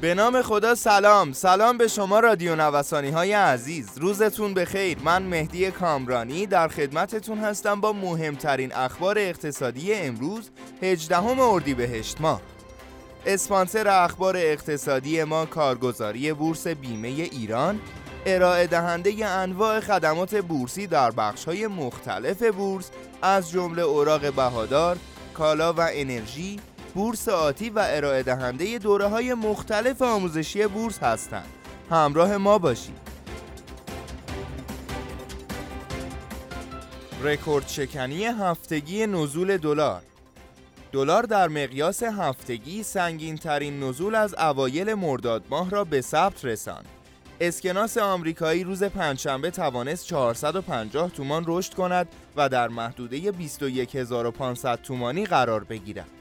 به نام خدا سلام. سلام به شما رادیو نوسانی های عزیز. روزتون بخیر. من مهدی کامرانی در خدمتتون هستم با مهمترین اخبار اقتصادی امروز 18 اردیبهشت ماه. اسپانسر اخبار اقتصادی ما کارگزاری بورس بیمه ایران. ارائه دهنده انواع خدمات بورسی در بخش های مختلف بورس از جمله اوراق بهادار، کالا و انرژی، بورس آتی و ارائه دهنده دوره های مختلف آموزشی بورس هستند. همراه ما باشید. رکورد شکنی هفتگی نزول دلار دلار در مقیاس هفتگی سنگین ترین نزول از اوایل مرداد ماه را به ثبت رساند. اسکناس آمریکایی روز پنجشنبه توانست 450 تومان رشد کند و در محدوده 21500 تومانی قرار بگیرد.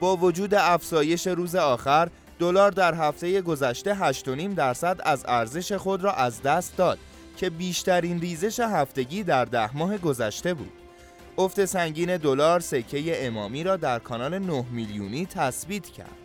با وجود افزایش روز آخر دلار در هفته گذشته 8.5 درصد از ارزش خود را از دست داد که بیشترین ریزش هفتگی در ده ماه گذشته بود. افت سنگین دلار سکه امامی را در کانال 9 میلیونی تثبیت کرد.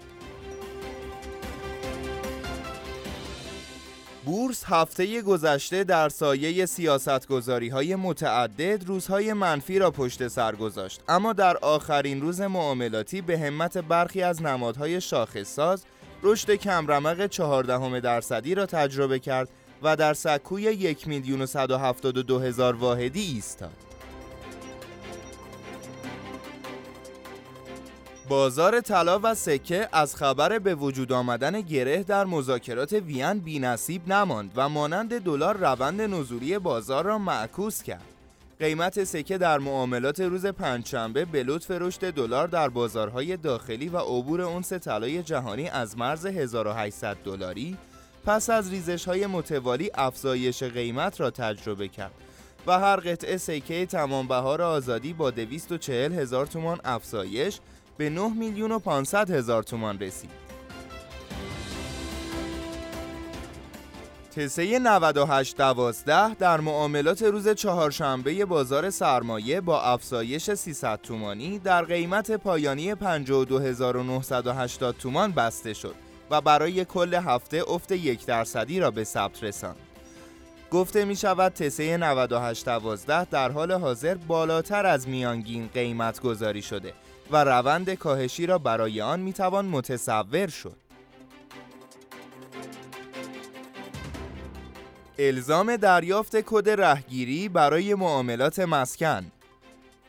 بورس هفته گذشته در سایه سیاستگذاری های متعدد روزهای منفی را پشت سر گذاشت اما در آخرین روز معاملاتی به همت برخی از نمادهای شاخصساز رشد کمرمق 14 درصدی را تجربه کرد و در سکوی 1 میلیون و هزار واحدی ایستاد. بازار طلا و سکه از خبر به وجود آمدن گره در مذاکرات وین بینصیب نماند و مانند دلار روند نزولی بازار را معکوس کرد. قیمت سکه در معاملات روز پنجشنبه به لطف رشد دلار در بازارهای داخلی و عبور اونس طلای جهانی از مرز 1800 دلاری پس از ریزش های متوالی افزایش قیمت را تجربه کرد و هر قطعه سکه تمام بهار آزادی با 240 هزار تومان افزایش به 9 میلیون و 500 هزار تومان رسید. تسه 9812 در معاملات روز چهارشنبه بازار سرمایه با افزایش 300 تومانی در قیمت پایانی 52980 تومان بسته شد و برای کل هفته افت یک درصدی را به ثبت رساند. گفته می شود تسه 9812 در حال حاضر بالاتر از میانگین قیمت گذاری شده و روند کاهشی را برای آن می‌توان متصور شد. الزام دریافت کد رهگیری برای معاملات مسکن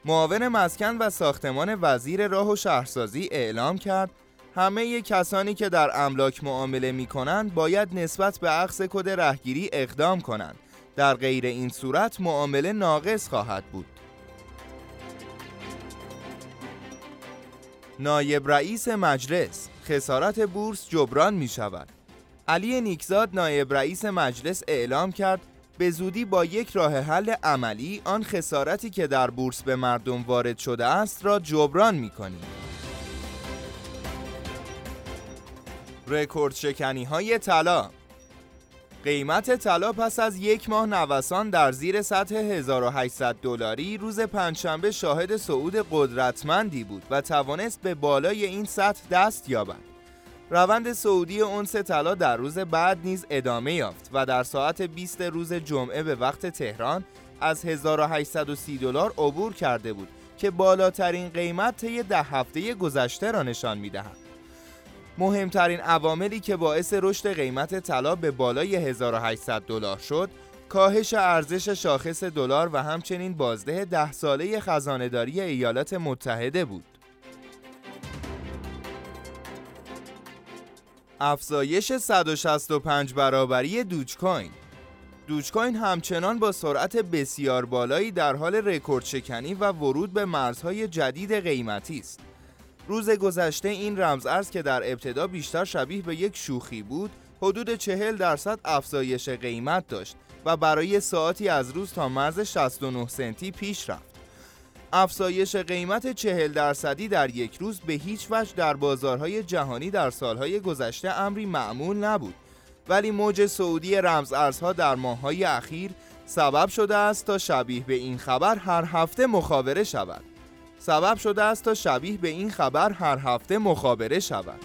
معاون مسکن و ساختمان وزیر راه و شهرسازی اعلام کرد همه کسانی که در املاک معامله می کنند باید نسبت به عقص کد رهگیری اقدام کنند. در غیر این صورت معامله ناقص خواهد بود. نایب رئیس مجلس خسارت بورس جبران می شود. علی نیکزاد نایب رئیس مجلس اعلام کرد به زودی با یک راه حل عملی آن خسارتی که در بورس به مردم وارد شده است را جبران می کنیم. رکورد شکنی های طلا قیمت طلا پس از یک ماه نوسان در زیر سطح 1800 دلاری روز پنجشنبه شاهد صعود قدرتمندی بود و توانست به بالای این سطح دست یابد. روند سعودی اونس طلا در روز بعد نیز ادامه یافت و در ساعت 20 روز جمعه به وقت تهران از 1830 دلار عبور کرده بود که بالاترین قیمت طی ده هفته گذشته را نشان می‌دهد. مهمترین عواملی که باعث رشد قیمت طلا به بالای 1800 دلار شد کاهش ارزش شاخص دلار و همچنین بازده ده ساله خزانهداری ایالات متحده بود. افزایش 165 برابری دوج کوین دوج کوین همچنان با سرعت بسیار بالایی در حال رکورد شکنی و ورود به مرزهای جدید قیمتی است. روز گذشته این رمز ارز که در ابتدا بیشتر شبیه به یک شوخی بود حدود 40 درصد افزایش قیمت داشت و برای ساعتی از روز تا مرز 69 سنتی پیش رفت. افزایش قیمت 40 درصدی در یک روز به هیچ وجه در بازارهای جهانی در سالهای گذشته امری معمول نبود ولی موج سعودی رمز ارزها در ماههای اخیر سبب شده است تا شبیه به این خبر هر هفته مخابره شود سبب شده است تا شبیه به این خبر هر هفته مخابره شود.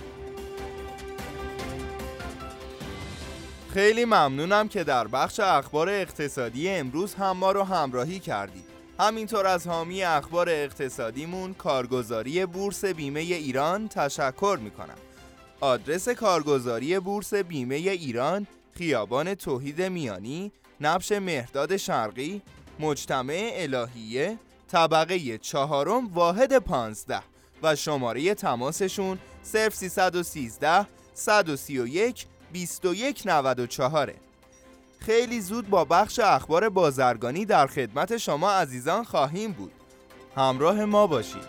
خیلی ممنونم که در بخش اخبار اقتصادی امروز هم ما رو همراهی کردید همینطور از حامی اخبار اقتصادیمون کارگزاری بورس بیمه ایران تشکر می‌کنم. آدرس کارگزاری بورس بیمه ایران خیابان توحید میانی نبش مهداد شرقی مجتمع الهیه طبقه چهارم واحد پانزده و شماره تماسشون 0313 131 2194 خیلی زود با بخش اخبار بازرگانی در خدمت شما عزیزان خواهیم بود. همراه ما باشید.